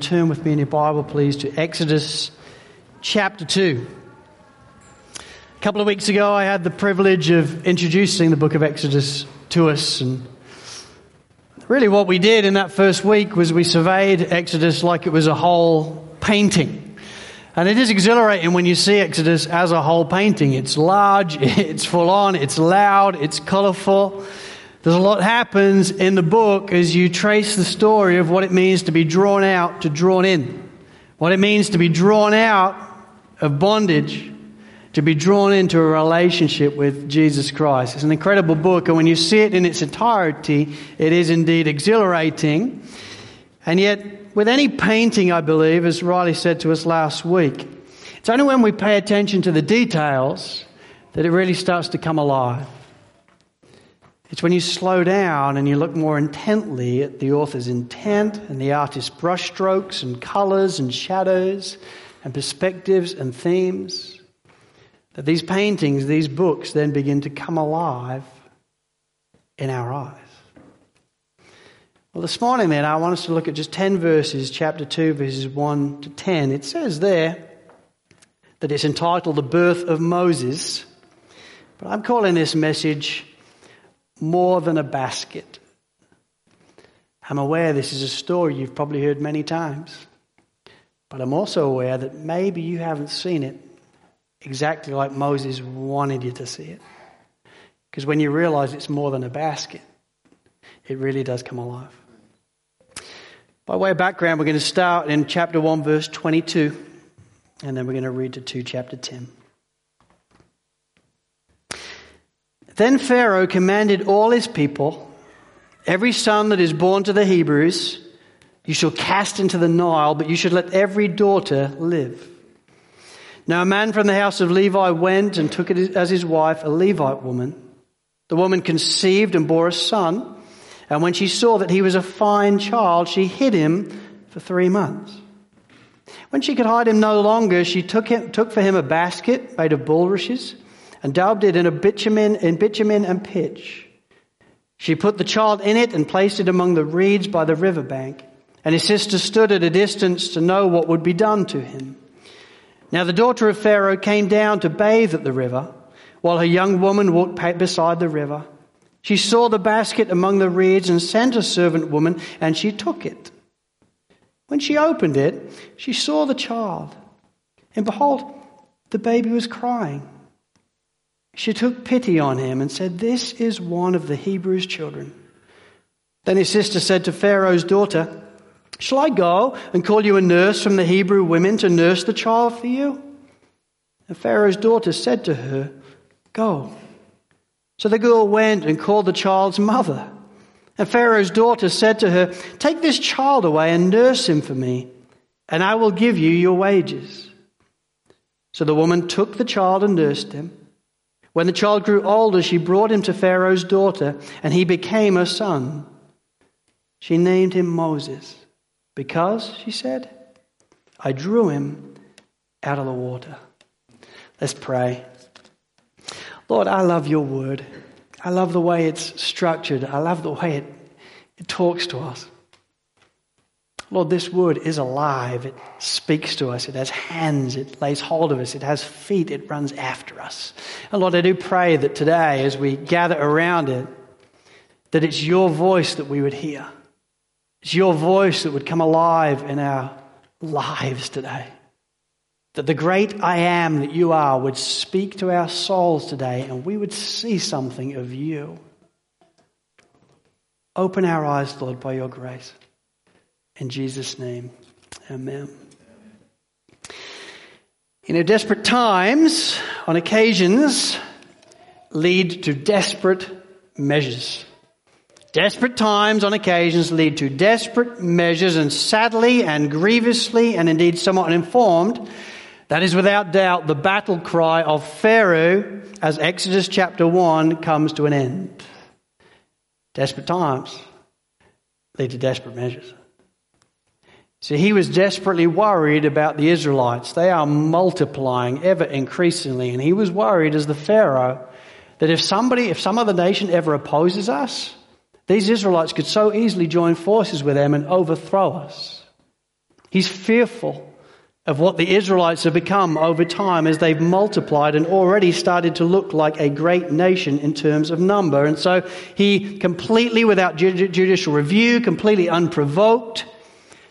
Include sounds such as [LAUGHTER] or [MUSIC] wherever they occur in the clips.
Turn with me in your Bible, please, to Exodus chapter 2. A couple of weeks ago, I had the privilege of introducing the book of Exodus to us. And really, what we did in that first week was we surveyed Exodus like it was a whole painting. And it is exhilarating when you see Exodus as a whole painting. It's large, [LAUGHS] it's full on, it's loud, it's colorful. There's a lot happens in the book as you trace the story of what it means to be drawn out to drawn in. What it means to be drawn out of bondage to be drawn into a relationship with Jesus Christ. It's an incredible book, and when you see it in its entirety, it is indeed exhilarating. And yet, with any painting, I believe, as Riley said to us last week, it's only when we pay attention to the details that it really starts to come alive. It's when you slow down and you look more intently at the author's intent and the artist's brushstrokes and colors and shadows and perspectives and themes that these paintings, these books then begin to come alive in our eyes. Well, this morning then, I want us to look at just 10 verses, chapter 2, verses 1 to 10. It says there that it's entitled The Birth of Moses, but I'm calling this message more than a basket. I'm aware this is a story you've probably heard many times, but I'm also aware that maybe you haven't seen it exactly like Moses wanted you to see it. Because when you realize it's more than a basket, it really does come alive. By way of background, we're going to start in chapter 1, verse 22, and then we're going to read to 2, chapter 10. Then Pharaoh commanded all his people, Every son that is born to the Hebrews, you shall cast into the Nile, but you should let every daughter live. Now a man from the house of Levi went and took it as his wife, a Levite woman. The woman conceived and bore a son, and when she saw that he was a fine child, she hid him for three months. When she could hide him no longer, she took, him, took for him a basket made of bulrushes and daubed it in a bitumen, in bitumen and pitch. She put the child in it and placed it among the reeds by the river bank. And his sister stood at a distance to know what would be done to him. Now the daughter of Pharaoh came down to bathe at the river, while her young woman walked beside the river. She saw the basket among the reeds and sent a servant woman, and she took it. When she opened it, she saw the child, and behold, the baby was crying. She took pity on him and said, This is one of the Hebrews' children. Then his sister said to Pharaoh's daughter, Shall I go and call you a nurse from the Hebrew women to nurse the child for you? And Pharaoh's daughter said to her, Go. So the girl went and called the child's mother. And Pharaoh's daughter said to her, Take this child away and nurse him for me, and I will give you your wages. So the woman took the child and nursed him. When the child grew older, she brought him to Pharaoh's daughter, and he became her son. She named him Moses, because, she said, I drew him out of the water. Let's pray. Lord, I love your word. I love the way it's structured. I love the way it, it talks to us. Lord, this word is alive. It speaks to us. It has hands. It lays hold of us. It has feet. It runs after us. And Lord, I do pray that today, as we gather around it, that it's your voice that we would hear. It's your voice that would come alive in our lives today. That the great I am that you are would speak to our souls today and we would see something of you. Open our eyes, Lord, by your grace. In Jesus' name, amen. You know, desperate times, on occasions, lead to desperate measures. Desperate times, on occasions, lead to desperate measures, and sadly and grievously, and indeed somewhat uninformed, that is without doubt the battle cry of Pharaoh as Exodus chapter 1 comes to an end. Desperate times lead to desperate measures. So he was desperately worried about the Israelites. They are multiplying ever increasingly. And he was worried as the Pharaoh that if somebody, if some other nation ever opposes us, these Israelites could so easily join forces with them and overthrow us. He's fearful of what the Israelites have become over time as they've multiplied and already started to look like a great nation in terms of number. And so he completely, without judicial review, completely unprovoked,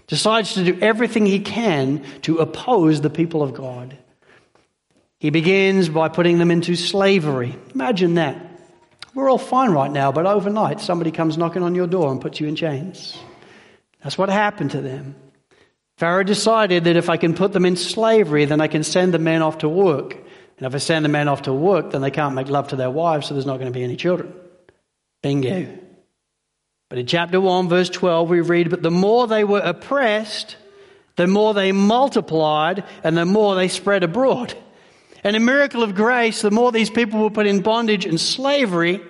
decides to do everything he can to oppose the people of God. He begins by putting them into slavery. Imagine that. We're all fine right now, but overnight somebody comes knocking on your door and puts you in chains. That's what happened to them. Pharaoh decided that if I can put them in slavery, then I can send the men off to work. And if I send the men off to work, then they can't make love to their wives, so there's not going to be any children. Bingo. But in chapter 1, verse 12, we read, But the more they were oppressed, the more they multiplied, and the more they spread abroad. And a miracle of grace, the more these people were put in bondage and slavery,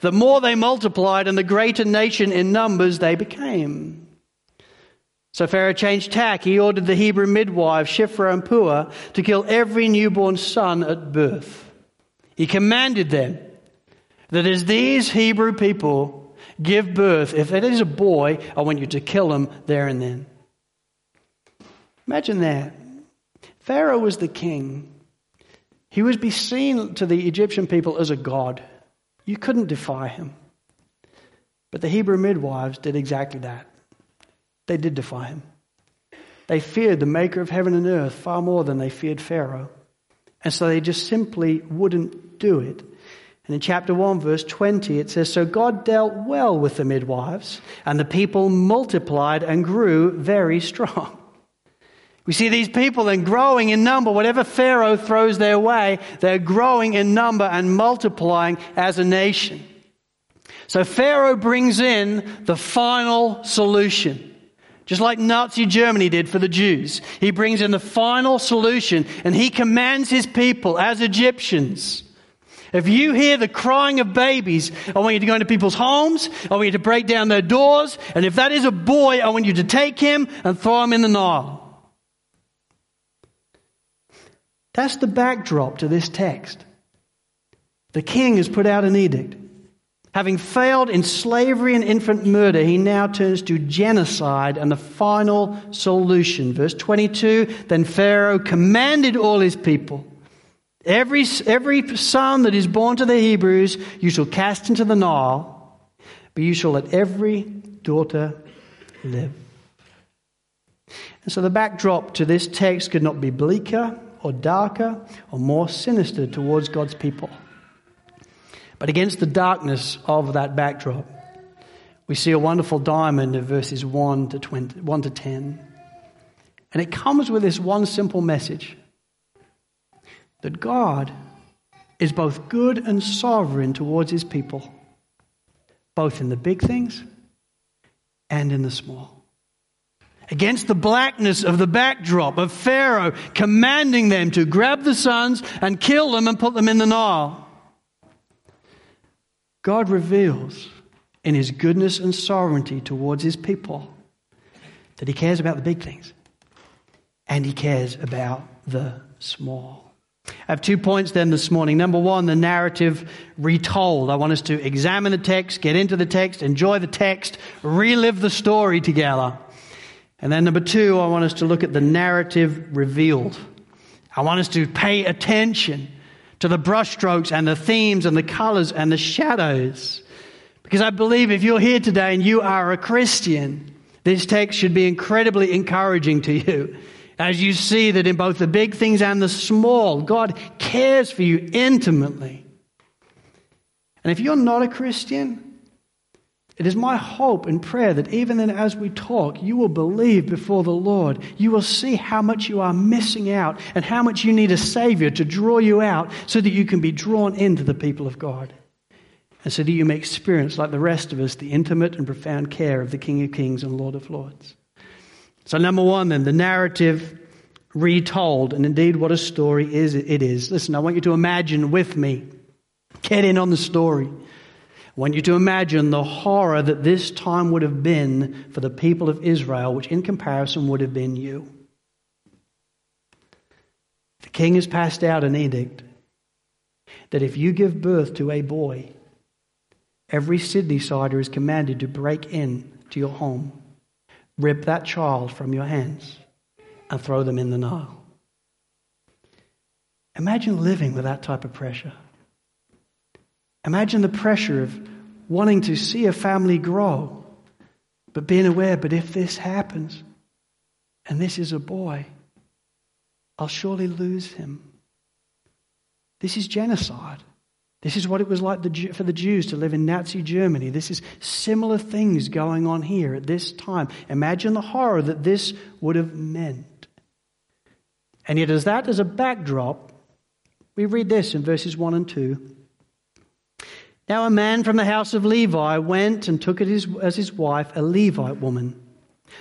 the more they multiplied, and the greater nation in numbers they became. So Pharaoh changed tack. He ordered the Hebrew midwives, Shiphrah and Puah, to kill every newborn son at birth. He commanded them that as these Hebrew people give birth, if it is a boy, I want you to kill him there and then. Imagine that. Pharaoh was the king. He was be seen to the Egyptian people as a god. You couldn't defy him. But the Hebrew midwives did exactly that. They did defy him. They feared the maker of heaven and earth far more than they feared Pharaoh. And so they just simply wouldn't do it. And in chapter 1, verse 20, it says So God dealt well with the midwives, and the people multiplied and grew very strong. We see these people then growing in number. Whatever Pharaoh throws their way, they're growing in number and multiplying as a nation. So Pharaoh brings in the final solution. Just like Nazi Germany did for the Jews. He brings in the final solution and he commands his people as Egyptians. If you hear the crying of babies, I want you to go into people's homes. I want you to break down their doors. And if that is a boy, I want you to take him and throw him in the Nile. That's the backdrop to this text. The king has put out an edict. Having failed in slavery and infant murder, he now turns to genocide and the final solution. Verse 22 Then Pharaoh commanded all his people every, every son that is born to the Hebrews you shall cast into the Nile, but you shall let every daughter live. And so the backdrop to this text could not be bleaker or darker or more sinister towards God's people. But against the darkness of that backdrop, we see a wonderful diamond of verses 1 to, 20, 1 to 10. And it comes with this one simple message that God is both good and sovereign towards his people, both in the big things and in the small. Against the blackness of the backdrop of Pharaoh commanding them to grab the sons and kill them and put them in the Nile. God reveals in his goodness and sovereignty towards his people that he cares about the big things and he cares about the small. I have two points then this morning. Number one, the narrative retold. I want us to examine the text, get into the text, enjoy the text, relive the story together. And then number two, I want us to look at the narrative revealed. I want us to pay attention to the brushstrokes and the themes and the colors and the shadows. Because I believe if you're here today and you are a Christian, this text should be incredibly encouraging to you. As you see that in both the big things and the small, God cares for you intimately. And if you're not a Christian, it is my hope and prayer that even then, as we talk, you will believe before the Lord. You will see how much you are missing out and how much you need a Savior to draw you out so that you can be drawn into the people of God. And so that you may experience, like the rest of us, the intimate and profound care of the King of Kings and Lord of Lords. So, number one, then, the narrative retold. And indeed, what a story is it is. Listen, I want you to imagine with me. Get in on the story. I want you to imagine the horror that this time would have been for the people of Israel, which in comparison would have been you. The king has passed out an edict that if you give birth to a boy, every Sydney-sider is commanded to break in to your home, rip that child from your hands, and throw them in the Nile. Imagine living with that type of pressure. Imagine the pressure of wanting to see a family grow, but being aware, but if this happens, and this is a boy, I'll surely lose him. This is genocide. This is what it was like for the Jews to live in Nazi Germany. This is similar things going on here at this time. Imagine the horror that this would have meant. And yet, as that as a backdrop, we read this in verses 1 and 2. Now, a man from the house of Levi went and took as his wife a Levite woman.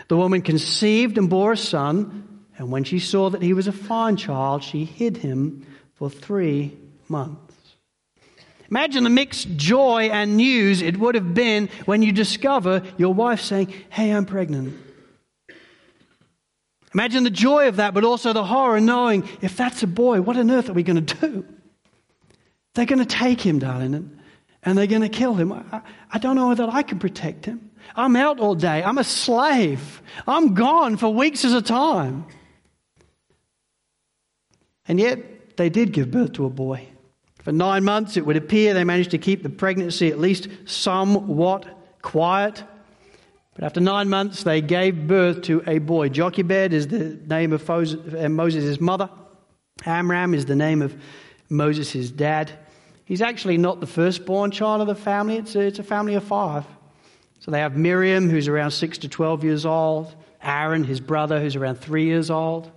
The woman conceived and bore a son, and when she saw that he was a fine child, she hid him for three months. Imagine the mixed joy and news it would have been when you discover your wife saying, Hey, I'm pregnant. Imagine the joy of that, but also the horror knowing if that's a boy, what on earth are we going to do? They're going to take him, darling, and, and they're going to kill him. I, I don't know that I can protect him. I'm out all day. I'm a slave. I'm gone for weeks at a time. And yet, they did give birth to a boy. For nine months, it would appear they managed to keep the pregnancy at least somewhat quiet. But after nine months, they gave birth to a boy. Jochebed is the name of uh, Moses' mother. Amram is the name of Moses' dad. He's actually not the firstborn child of the family, it's a, it's a family of five. So they have Miriam, who's around 6 to 12 years old, Aaron, his brother, who's around 3 years old.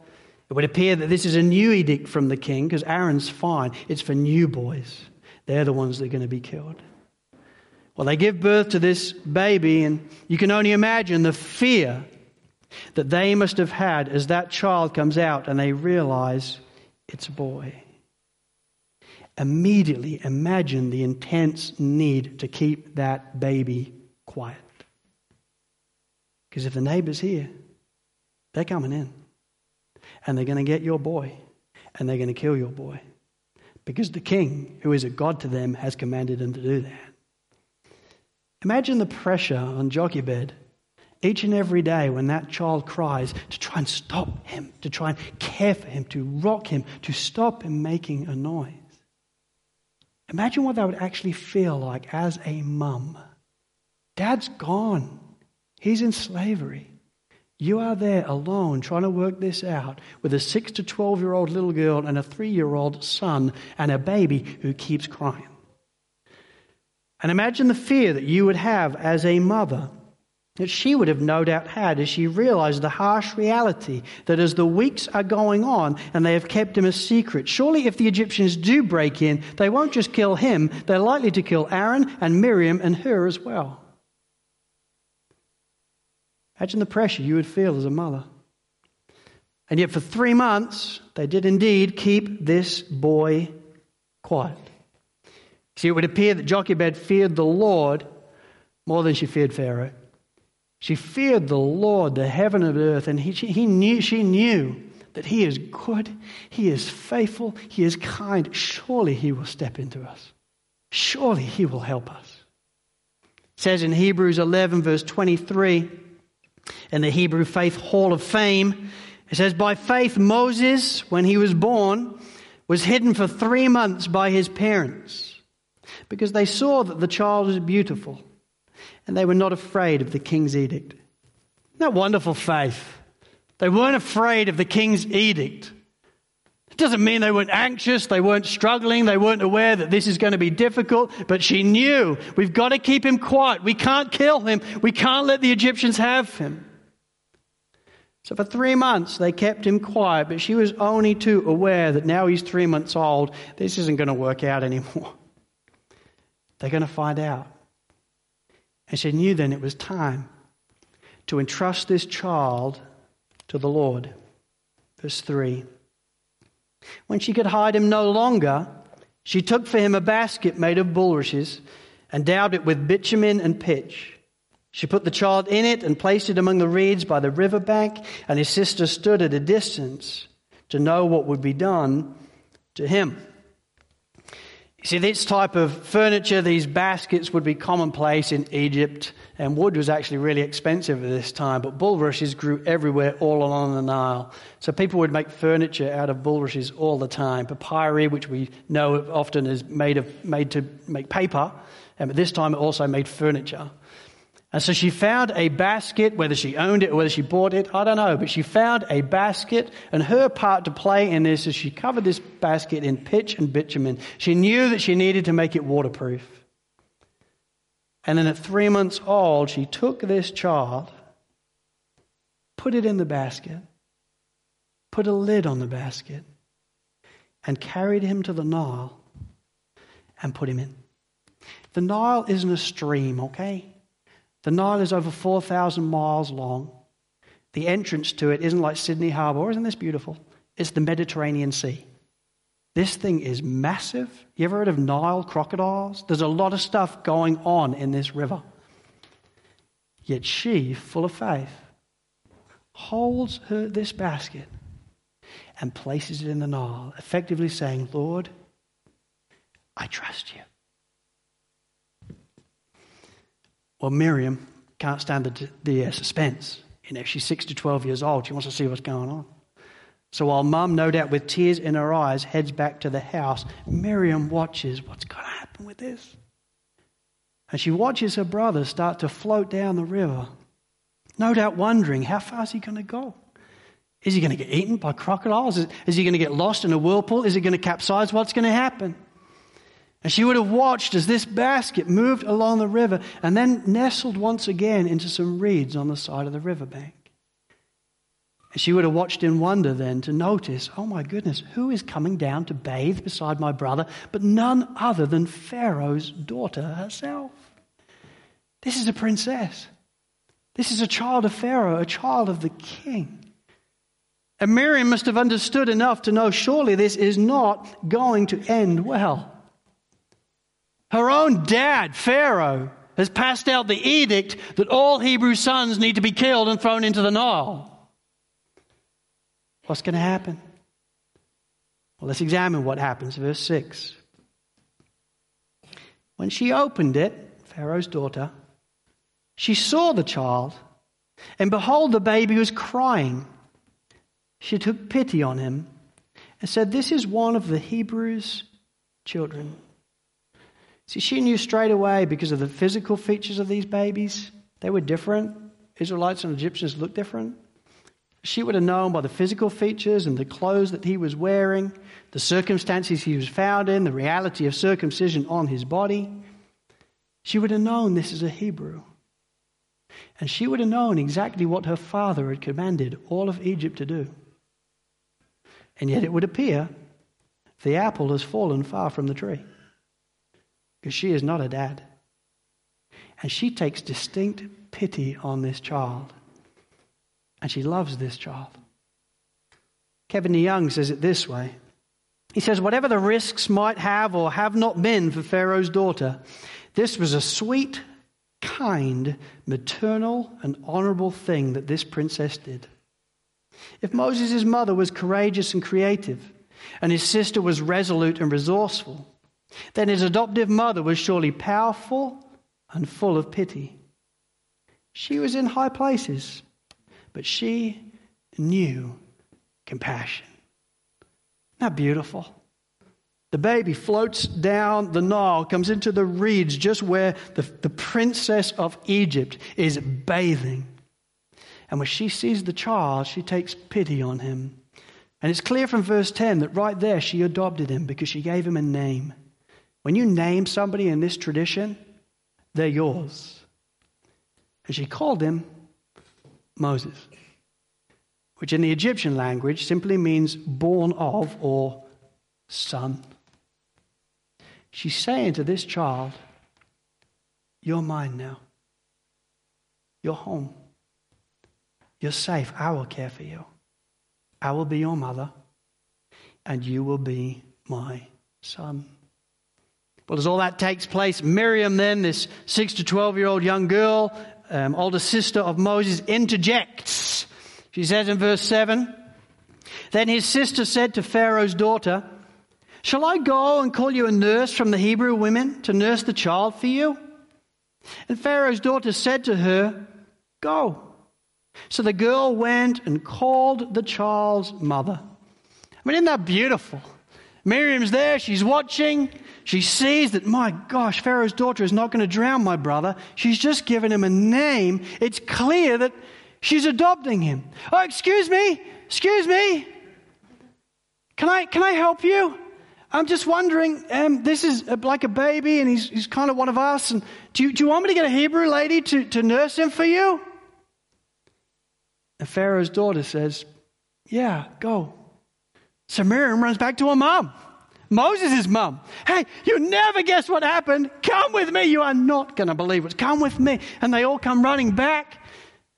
It would appear that this is a new edict from the king because Aaron's fine. It's for new boys. They're the ones that are going to be killed. Well, they give birth to this baby, and you can only imagine the fear that they must have had as that child comes out and they realize it's a boy. Immediately imagine the intense need to keep that baby quiet. Because if the neighbor's hear, they're coming in and they're going to get your boy and they're going to kill your boy because the king, who is a god to them, has commanded them to do that. Imagine the pressure on Jochebed each and every day when that child cries to try and stop him, to try and care for him, to rock him, to stop him making a noise. Imagine what that would actually feel like as a mum. Dad's gone. He's in slavery. You are there alone trying to work this out with a 6 to 12 year old little girl and a 3 year old son and a baby who keeps crying. And imagine the fear that you would have as a mother that she would have no doubt had as she realized the harsh reality that as the weeks are going on and they have kept him a secret, surely if the Egyptians do break in, they won't just kill him, they're likely to kill Aaron and Miriam and her as well. Imagine the pressure you would feel as a mother. And yet, for three months, they did indeed keep this boy quiet. See, it would appear that Jochebed feared the Lord more than she feared Pharaoh. She feared the Lord, the heaven and earth, and he, he knew, she knew that He is good, He is faithful, He is kind. Surely He will step into us. Surely He will help us. It says in Hebrews 11, verse 23, in the Hebrew Faith Hall of Fame. It says, By faith, Moses, when he was born, was hidden for three months by his parents because they saw that the child was beautiful and they were not afraid of the king's edict. Isn't that wonderful faith? They weren't afraid of the king's edict. It doesn't mean they weren't anxious, they weren't struggling, they weren't aware that this is going to be difficult, but she knew we've got to keep him quiet. We can't kill him. We can't let the Egyptians have him. So for three months they kept him quiet, but she was only too aware that now he's three months old, this isn't going to work out anymore. [LAUGHS] They're going to find out. And she knew then it was time to entrust this child to the Lord. Verse 3. When she could hide him no longer, she took for him a basket made of bulrushes and daubed it with bitumen and pitch. She put the child in it and placed it among the reeds by the river bank, and his sister stood at a distance to know what would be done to him. See, this type of furniture, these baskets, would be commonplace in Egypt, and wood was actually really expensive at this time. But bulrushes grew everywhere all along the Nile. So people would make furniture out of bulrushes all the time. Papyri, which we know often is made, of, made to make paper, and at this time it also made furniture. And so she found a basket, whether she owned it or whether she bought it, I don't know, but she found a basket, and her part to play in this is she covered this basket in pitch and bitumen. She knew that she needed to make it waterproof. And then at three months old, she took this child, put it in the basket, put a lid on the basket, and carried him to the Nile and put him in. The Nile isn't a stream, okay? The Nile is over 4,000 miles long. The entrance to it isn't like Sydney Harbour. Isn't this beautiful? It's the Mediterranean Sea. This thing is massive. You ever heard of Nile crocodiles? There's a lot of stuff going on in this river. Yet she, full of faith, holds her, this basket and places it in the Nile, effectively saying, Lord, I trust you. Well, Miriam can't stand the, the uh, suspense. You know, she's 6 to 12 years old. She wants to see what's going on. So while mum, no doubt with tears in her eyes, heads back to the house, Miriam watches what's going to happen with this. And she watches her brother start to float down the river, no doubt wondering, how far is he going to go? Is he going to get eaten by crocodiles? Is, is he going to get lost in a whirlpool? Is he going to capsize? What's going to happen? And she would have watched as this basket moved along the river and then nestled once again into some reeds on the side of the riverbank. And she would have watched in wonder then to notice, oh my goodness, who is coming down to bathe beside my brother but none other than Pharaoh's daughter herself? This is a princess. This is a child of Pharaoh, a child of the king. And Miriam must have understood enough to know surely this is not going to end well. Her own dad, Pharaoh, has passed out the edict that all Hebrew sons need to be killed and thrown into the Nile. What's going to happen? Well, let's examine what happens. Verse 6. When she opened it, Pharaoh's daughter, she saw the child, and behold, the baby was crying. She took pity on him and said, This is one of the Hebrews' children. See, she knew straight away because of the physical features of these babies, they were different. Israelites and Egyptians looked different. She would have known by the physical features and the clothes that he was wearing, the circumstances he was found in, the reality of circumcision on his body. She would have known this is a Hebrew. And she would have known exactly what her father had commanded all of Egypt to do. And yet it would appear the apple has fallen far from the tree because she is not a dad. And she takes distinct pity on this child. And she loves this child. Kevin DeYoung says it this way He says, Whatever the risks might have or have not been for Pharaoh's daughter, this was a sweet, kind, maternal, and honorable thing that this princess did. If Moses' mother was courageous and creative, and his sister was resolute and resourceful, then his adoptive mother was surely powerful and full of pity. She was in high places, but she knew compassion. Isn't beautiful? The baby floats down the Nile, comes into the reeds just where the, the princess of Egypt is bathing. And when she sees the child, she takes pity on him. And it's clear from verse 10 that right there she adopted him because she gave him a name. When you name somebody in this tradition, they're yours. And she called him Moses, which in the Egyptian language simply means born of or son. She's saying to this child, You're mine now. You're home. You're safe. I will care for you. I will be your mother, and you will be my son. Well, as all that takes place, Miriam, then, this 6 to 12 year old young girl, um, older sister of Moses, interjects. She says in verse 7 Then his sister said to Pharaoh's daughter, Shall I go and call you a nurse from the Hebrew women to nurse the child for you? And Pharaoh's daughter said to her, Go. So the girl went and called the child's mother. I mean, isn't that beautiful? Miriam's there, she's watching. She sees that, my gosh, Pharaoh's daughter is not going to drown my brother. She's just given him a name. It's clear that she's adopting him. Oh, excuse me, excuse me. Can I, can I help you? I'm just wondering, um, this is like a baby and he's, he's kind of one of us. And do you, do you want me to get a Hebrew lady to, to nurse him for you? And Pharaoh's daughter says, Yeah, go. So Miriam runs back to her mom, Moses' mom. Hey, you never guess what happened. Come with me. You are not going to believe it. Come with me. And they all come running back.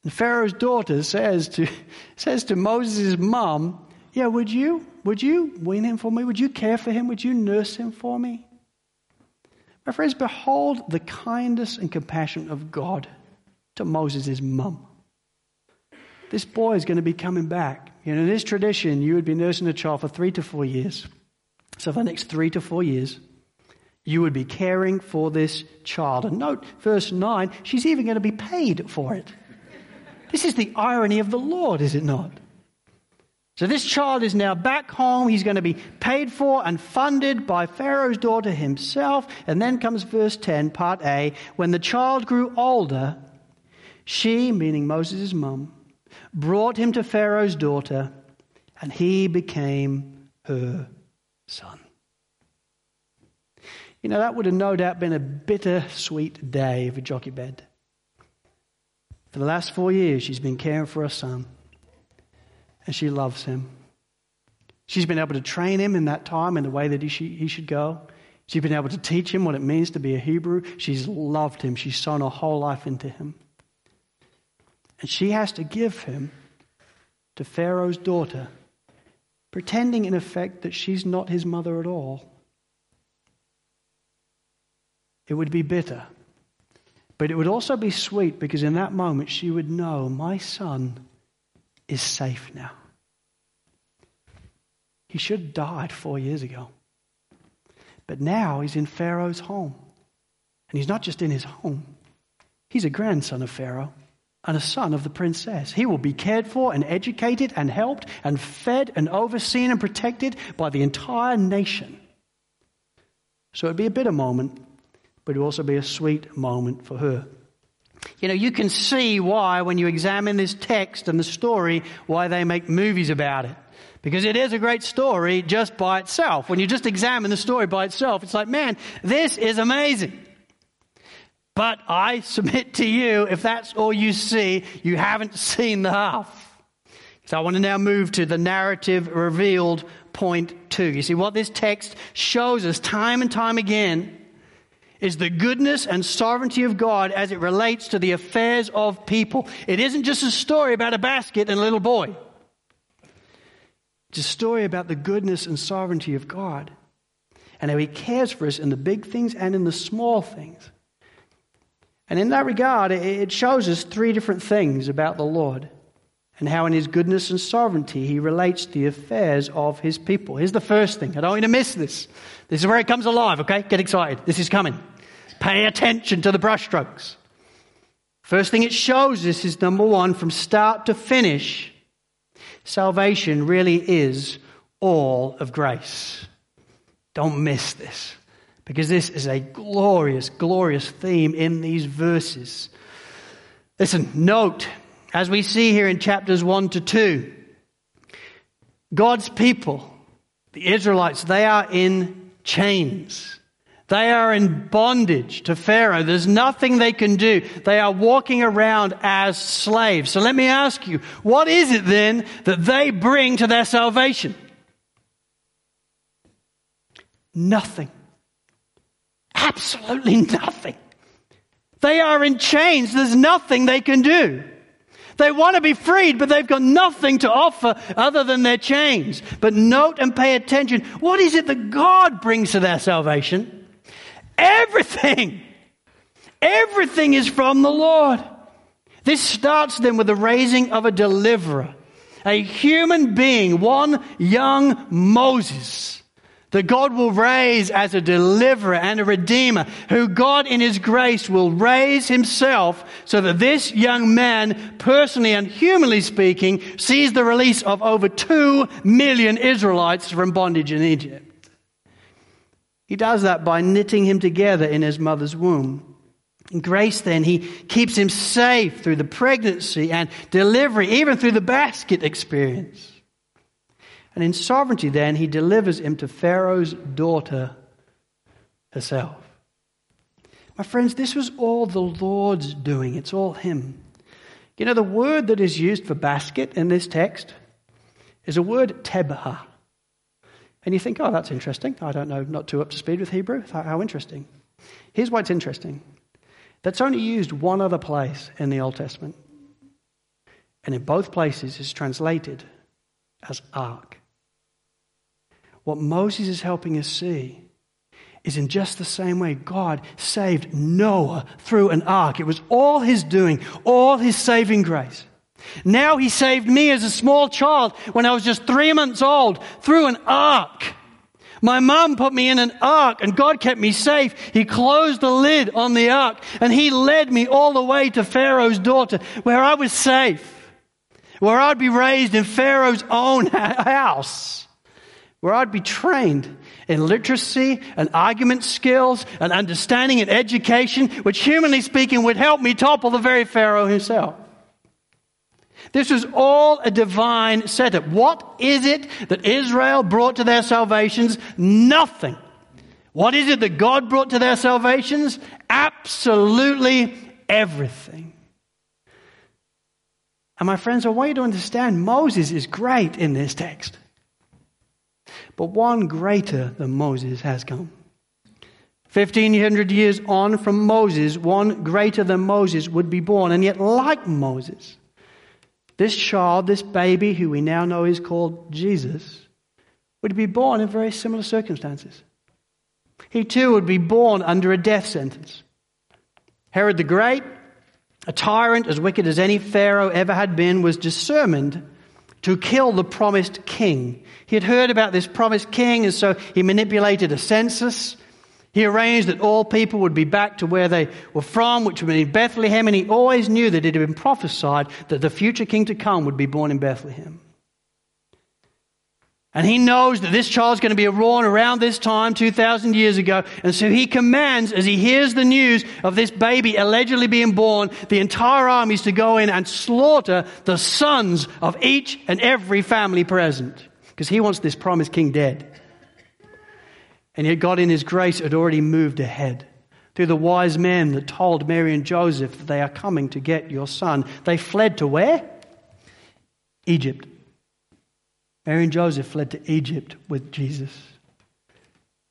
And Pharaoh's daughter says to, [LAUGHS] says to Moses' mom, Yeah, would you would you wean him for me? Would you care for him? Would you nurse him for me? My friends, behold the kindness and compassion of God to Moses' mum. This boy is going to be coming back. In this tradition, you would be nursing a child for three to four years. So, for the next three to four years, you would be caring for this child. And note, verse 9, she's even going to be paid for it. This is the irony of the Lord, is it not? So this child is now back home. He's going to be paid for and funded by Pharaoh's daughter himself. And then comes verse 10, part A. When the child grew older, she, meaning Moses' mum, brought him to Pharaoh's daughter, and he became her son. You know, that would have no doubt been a bitter-sweet day for Jochebed. For the last four years, she's been caring for her son and she loves him. She's been able to train him in that time in the way that he, he should go. She's been able to teach him what it means to be a Hebrew. She's loved him. She's sown her whole life into him. And she has to give him to Pharaoh's daughter, pretending in effect that she's not his mother at all. It would be bitter. But it would also be sweet because in that moment she would know my son is safe now. He should have died four years ago. But now he's in Pharaoh's home. And he's not just in his home, he's a grandson of Pharaoh and a son of the princess. He will be cared for and educated and helped and fed and overseen and protected by the entire nation. So it'd be a bitter moment, but it would also be a sweet moment for her. You know, you can see why, when you examine this text and the story, why they make movies about it. Because it is a great story just by itself. When you just examine the story by itself, it's like, man, this is amazing. But I submit to you, if that's all you see, you haven't seen the half. So I want to now move to the narrative revealed point two. You see, what this text shows us time and time again is the goodness and sovereignty of God as it relates to the affairs of people. It isn't just a story about a basket and a little boy. It's a story about the goodness and sovereignty of God and how He cares for us in the big things and in the small things. And in that regard, it shows us three different things about the Lord and how in His goodness and sovereignty He relates the affairs of His people. Here's the first thing. I don't want you to miss this. This is where it comes alive, okay? Get excited. This is coming. Pay attention to the brushstrokes. First thing it shows us is number one, from start to finish, salvation really is all of grace. Don't miss this because this is a glorious, glorious theme in these verses. Listen, note, as we see here in chapters 1 to 2, God's people, the Israelites, they are in chains. They are in bondage to Pharaoh. There's nothing they can do. They are walking around as slaves. So let me ask you, what is it then that they bring to their salvation? Nothing. Absolutely nothing. They are in chains. There's nothing they can do. They want to be freed, but they've got nothing to offer other than their chains. But note and pay attention. What is it that God brings to their salvation? Everything. Everything is from the Lord. This starts then with the raising of a deliverer, a human being, one young Moses, that God will raise as a deliverer and a redeemer, who God in his grace will raise himself so that this young man, personally and humanly speaking, sees the release of over two million Israelites from bondage in Egypt. He does that by knitting him together in his mother's womb. In grace, then, he keeps him safe through the pregnancy and delivery, even through the basket experience. And in sovereignty, then, he delivers him to Pharaoh's daughter herself. My friends, this was all the Lord's doing. It's all him. You know, the word that is used for basket in this text is a word tebah. And you think, oh, that's interesting. I don't know, not too up to speed with Hebrew. How interesting. Here's why it's interesting that's only used one other place in the Old Testament. And in both places it's translated as ark. What Moses is helping us see is in just the same way God saved Noah through an ark. It was all his doing, all his saving grace. Now he saved me as a small child when I was just three months old through an ark. My mom put me in an ark and God kept me safe. He closed the lid on the ark and he led me all the way to Pharaoh's daughter where I was safe, where I'd be raised in Pharaoh's own [LAUGHS] house, where I'd be trained in literacy and argument skills and understanding and education, which humanly speaking would help me topple the very Pharaoh himself. This was all a divine setup. What is it that Israel brought to their salvations? Nothing. What is it that God brought to their salvations? Absolutely everything. And my friends, I want you to understand Moses is great in this text. But one greater than Moses has come. 1500 years on from Moses, one greater than Moses would be born. And yet, like Moses, this child, this baby, who we now know is called Jesus, would be born in very similar circumstances. He too would be born under a death sentence. Herod the Great, a tyrant as wicked as any Pharaoh ever had been, was determined to kill the promised king. He had heard about this promised king, and so he manipulated a census he arranged that all people would be back to where they were from, which would be in Bethlehem, and he always knew that it had been prophesied that the future king to come would be born in Bethlehem. And he knows that this child's going to be born around this time, 2,000 years ago. And so he commands, as he hears the news of this baby allegedly being born, the entire armies to go in and slaughter the sons of each and every family present. Because he wants this promised king dead. And yet, God, in His grace, had already moved ahead. Through the wise men that told Mary and Joseph that they are coming to get your son, they fled to where? Egypt. Mary and Joseph fled to Egypt with Jesus.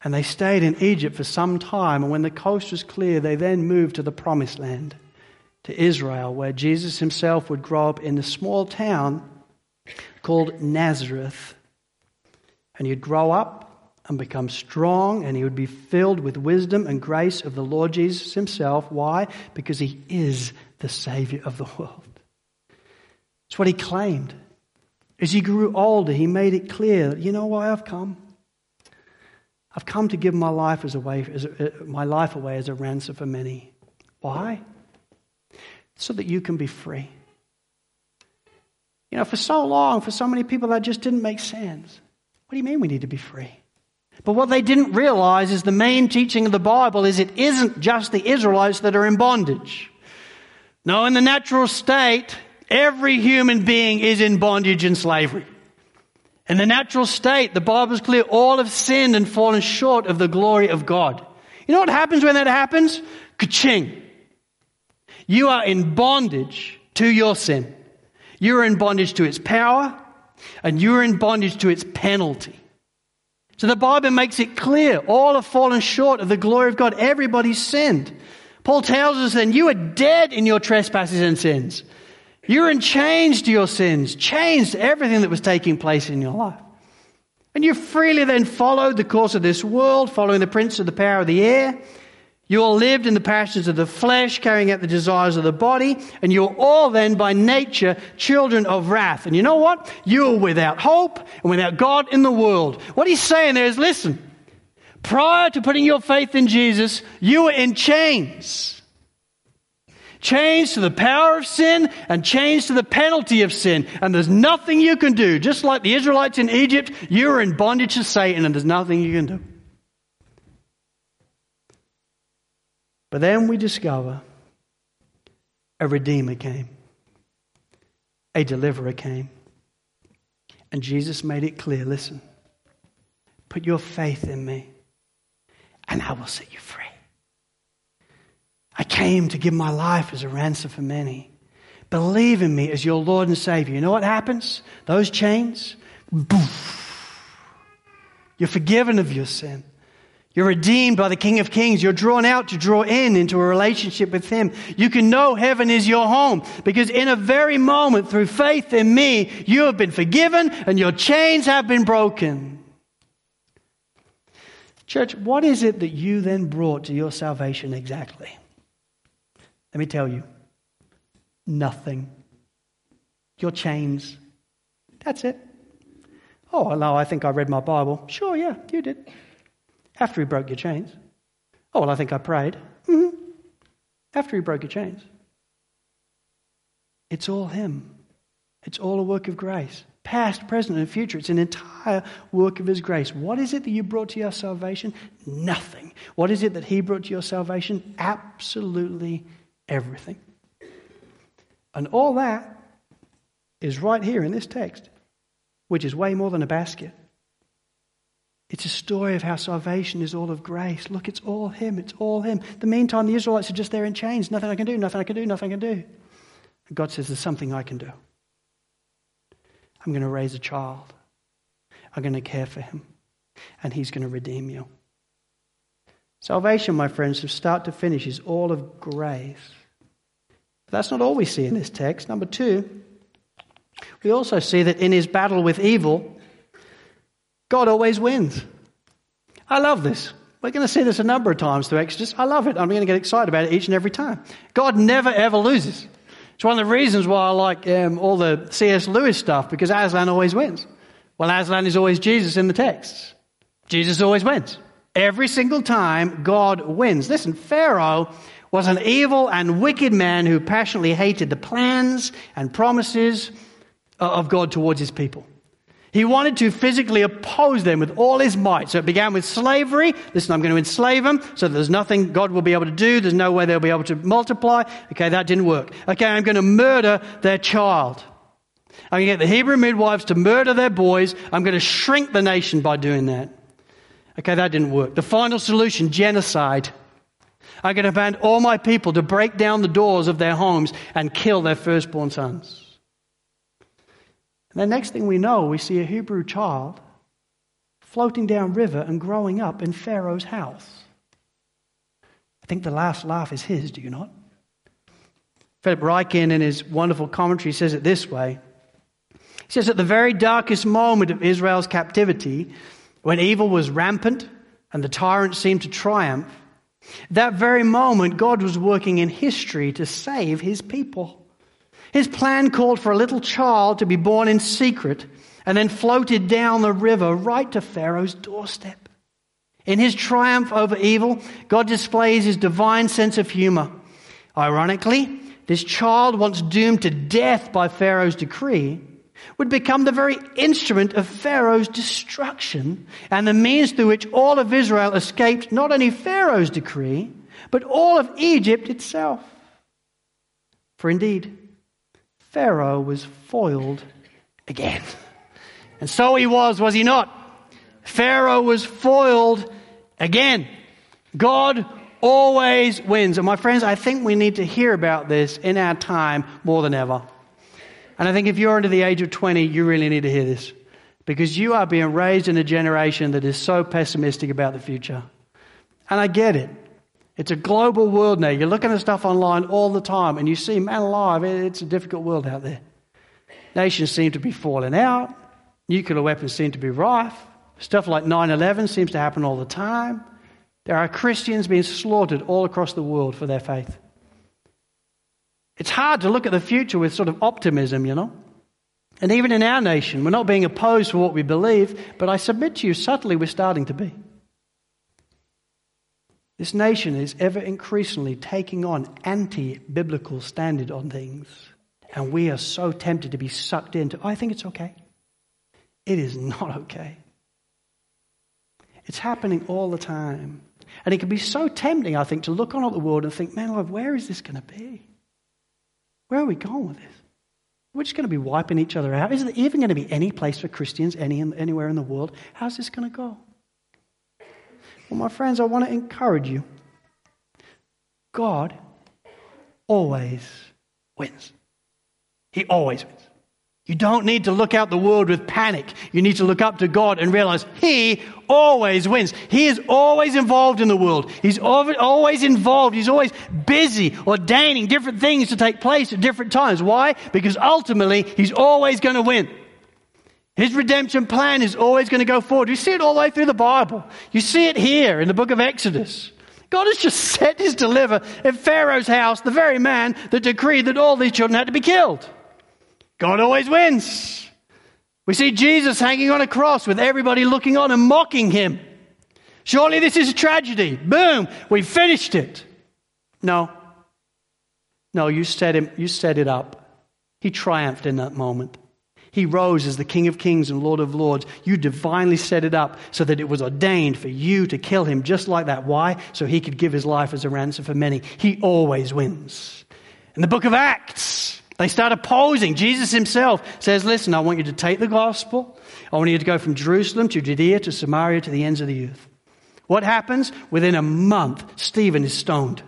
And they stayed in Egypt for some time. And when the coast was clear, they then moved to the promised land, to Israel, where Jesus himself would grow up in a small town called Nazareth. And he'd grow up and become strong, and he would be filled with wisdom and grace of the Lord Jesus himself. Why? Because he is the Savior of the world. It's what he claimed. As he grew older, he made it clear you know why I've come? I've come to give my life, as a way, as a, uh, my life away as a ransom for many. Why? So that you can be free. You know, for so long, for so many people, that just didn't make sense. What do you mean we need to be free? But what they didn't realize is the main teaching of the Bible is it isn't just the Israelites that are in bondage. No, in the natural state, every human being is in bondage and slavery. In the natural state, the Bible is clear, all have sinned and fallen short of the glory of God. You know what happens when that happens? Ka-ching. You are in bondage to your sin. You are in bondage to its power, and you are in bondage to its penalty. So the Bible makes it clear all have fallen short of the glory of God. Everybody's sinned. Paul tells us then you are dead in your trespasses and sins. You're in chains to your sins, chains to everything that was taking place in your life. And you freely then followed the course of this world, following the prince of the power of the air, you all lived in the passions of the flesh, carrying out the desires of the body, and you're all then by nature children of wrath. And you know what? You're without hope and without God in the world. What he's saying there is listen, Prior to putting your faith in Jesus, you were in chains. Chains to the power of sin and chains to the penalty of sin. And there's nothing you can do. Just like the Israelites in Egypt, you are in bondage to Satan and there's nothing you can do. But then we discover a Redeemer came, a Deliverer came. And Jesus made it clear listen, put your faith in me and I will set you free. I came to give my life as a ransom for many. Believe in me as your Lord and Savior. You know what happens? Those chains, boof. You're forgiven of your sin. You're redeemed by the King of Kings. You're drawn out to draw in into a relationship with Him. You can know heaven is your home because in a very moment, through faith in me, you have been forgiven and your chains have been broken. Church, what is it that you then brought to your salvation exactly? Let me tell you nothing. Your chains. That's it. Oh, no, I think I read my Bible. Sure, yeah, you did. After he broke your chains. Oh, well, I think I prayed. Mm-hmm. After he broke your chains. It's all him. It's all a work of grace past, present, and future. It's an entire work of His grace. What is it that you brought to your salvation? Nothing. What is it that He brought to your salvation? Absolutely everything. And all that is right here in this text, which is way more than a basket. It's a story of how salvation is all of grace. Look, it's all Him. It's all Him. The meantime, the Israelites are just there in chains. Nothing I can do, nothing I can do, nothing I can do. And God says, There's something I can do. I'm going to raise a child. I'm going to care for him. And he's going to redeem you. Salvation, my friends, from start to finish, is all of grace. But that's not all we see in this text. Number two, we also see that in his battle with evil, God always wins. I love this. We're going to see this a number of times through Exodus. I love it. I'm going to get excited about it each and every time. God never, ever loses. It's one of the reasons why I like um, all the C.S. Lewis stuff, because Aslan always wins. Well, Aslan is always Jesus in the texts. Jesus always wins. Every single time, God wins. Listen, Pharaoh was an evil and wicked man who passionately hated the plans and promises of God towards his people. He wanted to physically oppose them with all his might. So it began with slavery. Listen, I'm going to enslave them so there's nothing God will be able to do. There's no way they'll be able to multiply. Okay, that didn't work. Okay, I'm going to murder their child. I'm going to get the Hebrew midwives to murder their boys. I'm going to shrink the nation by doing that. Okay, that didn't work. The final solution genocide. Going to command all my people to break down the doors of their homes and kill their firstborn sons. And the next thing we know, we see a Hebrew child floating down river and growing up in Pharaoh's house. I think the last laugh is his, do you not? Philip Ryken, in his wonderful commentary, says it this way. He says, At the very darkest moment of Israel's captivity, when evil was rampant and the tyrant seemed to triumph, that very moment, God was working in history to save his people. His plan called for a little child to be born in secret and then floated down the river right to Pharaoh's doorstep. In his triumph over evil, God displays his divine sense of humor. Ironically, this child, once doomed to death by Pharaoh's decree, would become the very instrument of Pharaoh's destruction and the means through which all of Israel escaped not only Pharaoh's decree, but all of Egypt itself. For indeed, Pharaoh was foiled again. And so he was, was he not? Pharaoh was foiled again. God always wins. And my friends, I think we need to hear about this in our time more than ever. And I think if you're under the age of 20, you really need to hear this. Because you are being raised in a generation that is so pessimistic about the future. And I get it. It's a global world now. You're looking at stuff online all the time and you see, man alive, it's a difficult world out there. Nations seem to be falling out. Nuclear weapons seem to be rife. Stuff like 9 11 seems to happen all the time. There are Christians being slaughtered all across the world for their faith. It's hard to look at the future with sort of optimism, you know. And even in our nation, we're not being opposed for what we believe, but I submit to you, subtly, we're starting to be. This nation is ever increasingly taking on anti biblical standard on things. And we are so tempted to be sucked into, oh, I think it's okay. It is not okay. It's happening all the time. And it can be so tempting, I think, to look on at the world and think, man, Lord, where is this going to be? Where are we going with this? We're just going to be wiping each other out. Is there even going to be any place for Christians any, anywhere in the world? How's this going to go? Well, my friends, I want to encourage you. God always wins. He always wins. You don't need to look out the world with panic. You need to look up to God and realize He always wins. He is always involved in the world. He's always involved. He's always busy ordaining different things to take place at different times. Why? Because ultimately, He's always going to win. His redemption plan is always going to go forward. You see it all the way through the Bible. You see it here in the book of Exodus. God has just set his deliver in Pharaoh's house, the very man that decreed that all these children had to be killed. God always wins. We see Jesus hanging on a cross with everybody looking on and mocking him. Surely this is a tragedy. Boom, we finished it. No. No, you set him, you set it up. He triumphed in that moment. He rose as the King of Kings and Lord of Lords. You divinely set it up so that it was ordained for you to kill him just like that. Why? So he could give his life as a ransom for many. He always wins. In the book of Acts, they start opposing. Jesus himself says, Listen, I want you to take the gospel. I want you to go from Jerusalem to Judea to Samaria to the ends of the earth. What happens? Within a month, Stephen is stoned.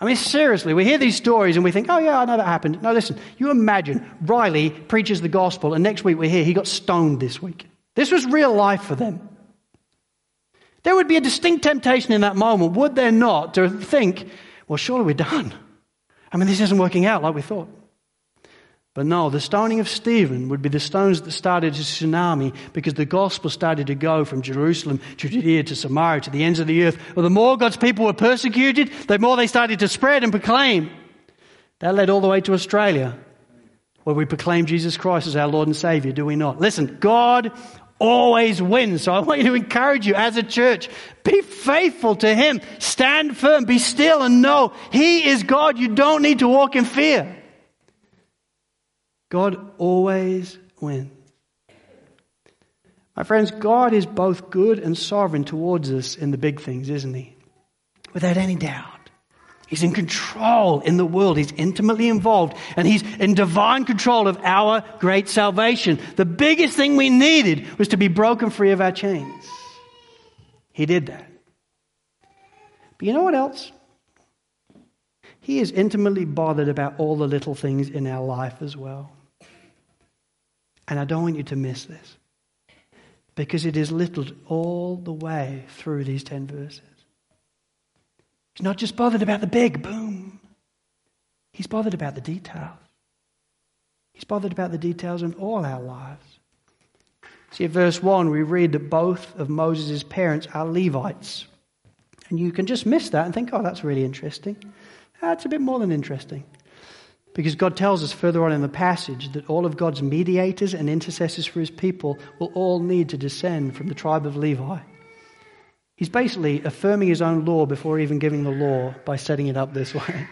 I mean, seriously, we hear these stories and we think, oh, yeah, I know that happened. No, listen, you imagine Riley preaches the gospel, and next week we're here, he got stoned this week. This was real life for them. There would be a distinct temptation in that moment, would there not, to think, well, surely we're done. I mean, this isn't working out like we thought. But no, the stoning of Stephen would be the stones that started a tsunami because the gospel started to go from Jerusalem to Judea to Samaria to the ends of the earth. Well, the more God's people were persecuted, the more they started to spread and proclaim. That led all the way to Australia, where we proclaim Jesus Christ as our Lord and Savior, do we not? Listen, God always wins. So I want you to encourage you as a church. Be faithful to Him. Stand firm. Be still and know He is God. You don't need to walk in fear. God always wins. My friends, God is both good and sovereign towards us in the big things, isn't He? Without any doubt. He's in control in the world. He's intimately involved and he's in divine control of our great salvation. The biggest thing we needed was to be broken free of our chains. He did that. But you know what else? He is intimately bothered about all the little things in our life as well. And I don't want you to miss this because it is littered all the way through these 10 verses. He's not just bothered about the big boom, he's bothered about the details. He's bothered about the details in all our lives. See, at verse 1, we read that both of Moses' parents are Levites. And you can just miss that and think, oh, that's really interesting. That's a bit more than interesting. Because God tells us further on in the passage that all of God's mediators and intercessors for his people will all need to descend from the tribe of Levi. He's basically affirming his own law before even giving the law by setting it up this [LAUGHS] way.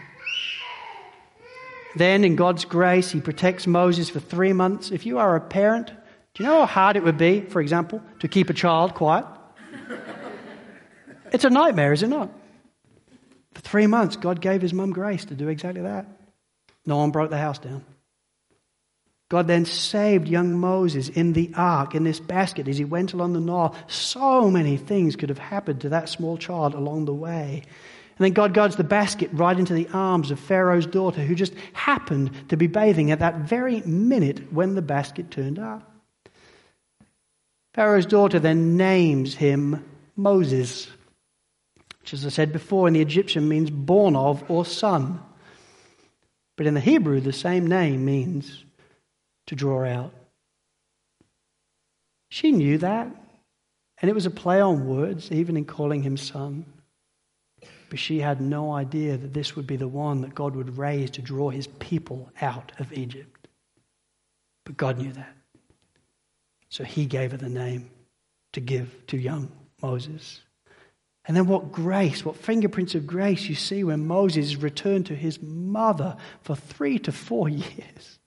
Then, in God's grace, he protects Moses for three months. If you are a parent, do you know how hard it would be, for example, to keep a child quiet? it's a nightmare, is it not? For three months, God gave his mum grace to do exactly that. No one broke the house down. God then saved young Moses in the ark, in this basket, as he went along the Nile. So many things could have happened to that small child along the way. And then God guides the basket right into the arms of Pharaoh's daughter, who just happened to be bathing at that very minute when the basket turned up. Pharaoh's daughter then names him Moses, which, as I said before, in the Egyptian means born of or son. But in the Hebrew, the same name means to draw out. She knew that. And it was a play on words, even in calling him son. But she had no idea that this would be the one that God would raise to draw his people out of Egypt. But God knew that. So he gave her the name to give to young Moses. And then what grace, what fingerprints of grace you see when Moses returned to his mother for three to four [LAUGHS] years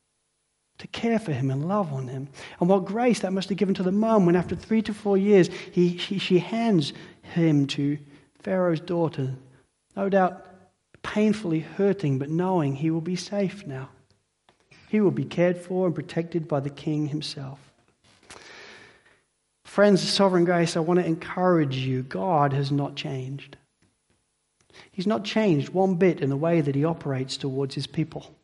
to care for him and love on him. And what grace that must have given to the mom when, after three to four years, he, she, she hands him to Pharaoh's daughter, no doubt painfully hurting, but knowing he will be safe now. He will be cared for and protected by the king himself. Friends, sovereign grace, I want to encourage you God has not changed. He's not changed one bit in the way that he operates towards his people.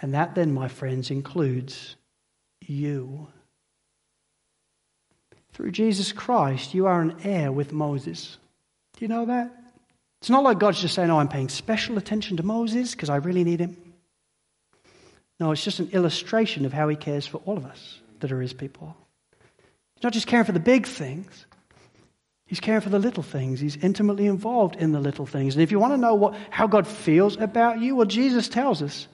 And that, then, my friends, includes you. Through Jesus Christ, you are an heir with Moses. Do you know that? It's not like God's just saying, Oh, I'm paying special attention to Moses because I really need him. No, it's just an illustration of how he cares for all of us that are his people. He's not just caring for the big things, he's caring for the little things. He's intimately involved in the little things. And if you want to know what, how God feels about you, well, Jesus tells us.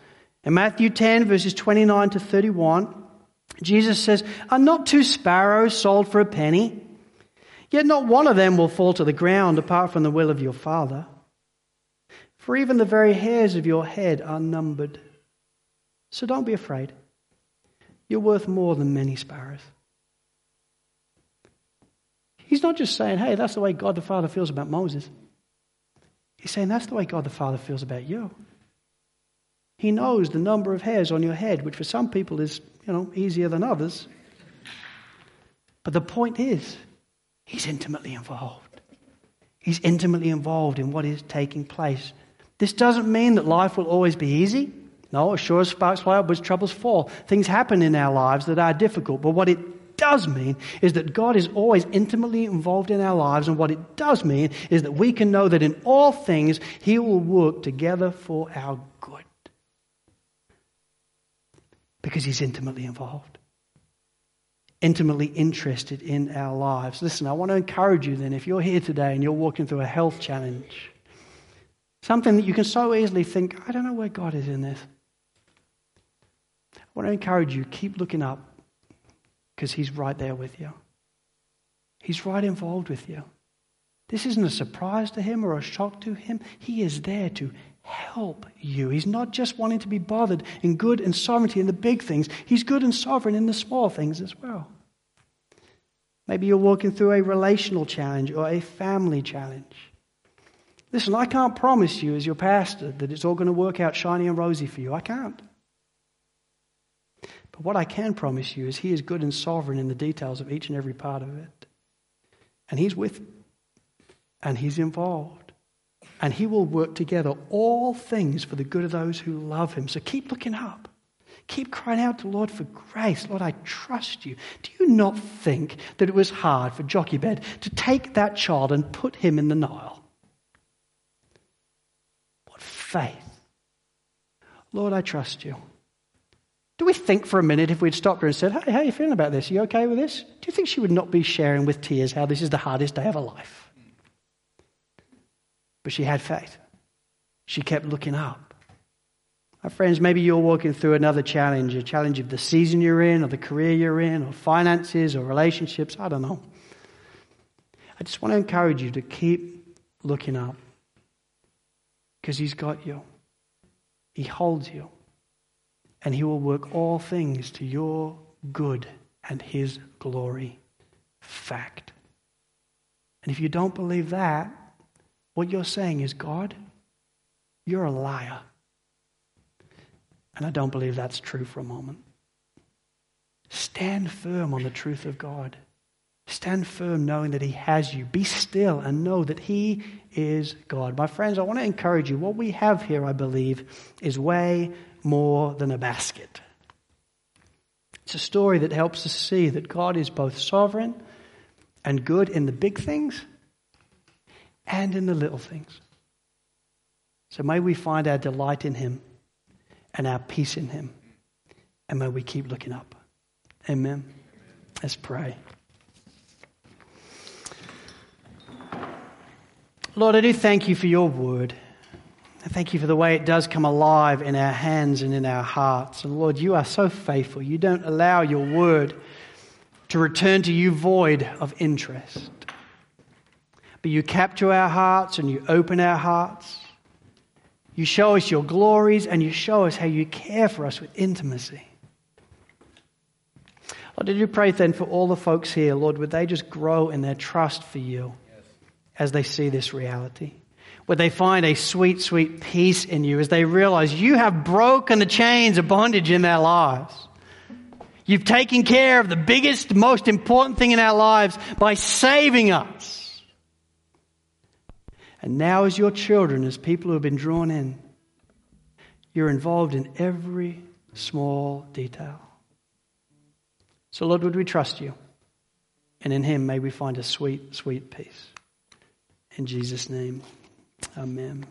In Matthew 10, verses 29 to 31, Jesus says, Are not two sparrows sold for a penny? Yet not one of them will fall to the ground apart from the will of your Father. For even the very hairs of your head are numbered. So don't be afraid. You're worth more than many sparrows. He's not just saying, hey, that's the way God the Father feels about Moses. He's saying that's the way God the Father feels about you. He knows the number of hairs on your head, which for some people is, you know, easier than others. But the point is, he's intimately involved. He's intimately involved in what is taking place. This doesn't mean that life will always be easy. No, as sure as sparks fly upwards, troubles fall. Things happen in our lives that are difficult. But what it does mean is that God is always intimately involved in our lives. And what it does mean is that we can know that in all things, He will work together for our good because he's intimately involved, intimately interested in our lives. Listen, I want to encourage you then, if you're here today and you're walking through a health challenge, something that you can so easily think, I don't know where God is in this. I want to encourage you, keep looking up because he's right there with you. He's right involved with you. This isn't a surprise to him or a shock to him. He is there to help you. He's not just wanting to be bothered in good and sovereignty in the big things, He's good and sovereign in the small things as well. Maybe you're walking through a relational challenge or a family challenge. Listen, I can't promise you as your pastor that it's all going to work out shiny and rosy for you. I can't. But what I can promise you is He is good and sovereign in the details of each and every part of it. And He's with, and He's involved and he will work together all things for the good of those who love him. So keep looking up. Keep crying out to Lord for grace. Lord, I trust you. Do you not think that it was hard for Jochebed to take that child and put him in the Nile? What faith. Lord, I trust you. Do we think for a minute if we'd stopped her and said, Hey, how are you feeling about this? Are you okay with this? Do you think she would not be sharing with tears how this is the hardest day of her life? But she had faith. She kept looking up. My friends, maybe you're walking through another challenge, a challenge of the season you're in, or the career you're in, or finances, or relationships. I don't know. I just want to encourage you to keep looking up because He's got you, He holds you, and He will work all things to your good and His glory. Fact. And if you don't believe that, what you're saying is, God, you're a liar. And I don't believe that's true for a moment. Stand firm on the truth of God. Stand firm knowing that He has you. Be still and know that He is God. My friends, I want to encourage you. What we have here, I believe, is way more than a basket. It's a story that helps us see that God is both sovereign and good in the big things and in the little things. So may we find our delight in Him and our peace in Him. And may we keep looking up. Amen. Let's pray. Lord, I do thank you for your word. I thank you for the way it does come alive in our hands and in our hearts. And Lord, you are so faithful. You don't allow your word to return to you void of interest but you capture our hearts and you open our hearts. You show us your glories and you show us how you care for us with intimacy. Lord, did you pray then for all the folks here, Lord, would they just grow in their trust for you as they see this reality? Would they find a sweet, sweet peace in you as they realize you have broken the chains of bondage in their lives? You've taken care of the biggest, most important thing in our lives by saving us. And now, as your children, as people who have been drawn in, you're involved in every small detail. So, Lord, would we trust you? And in Him may we find a sweet, sweet peace. In Jesus' name, amen.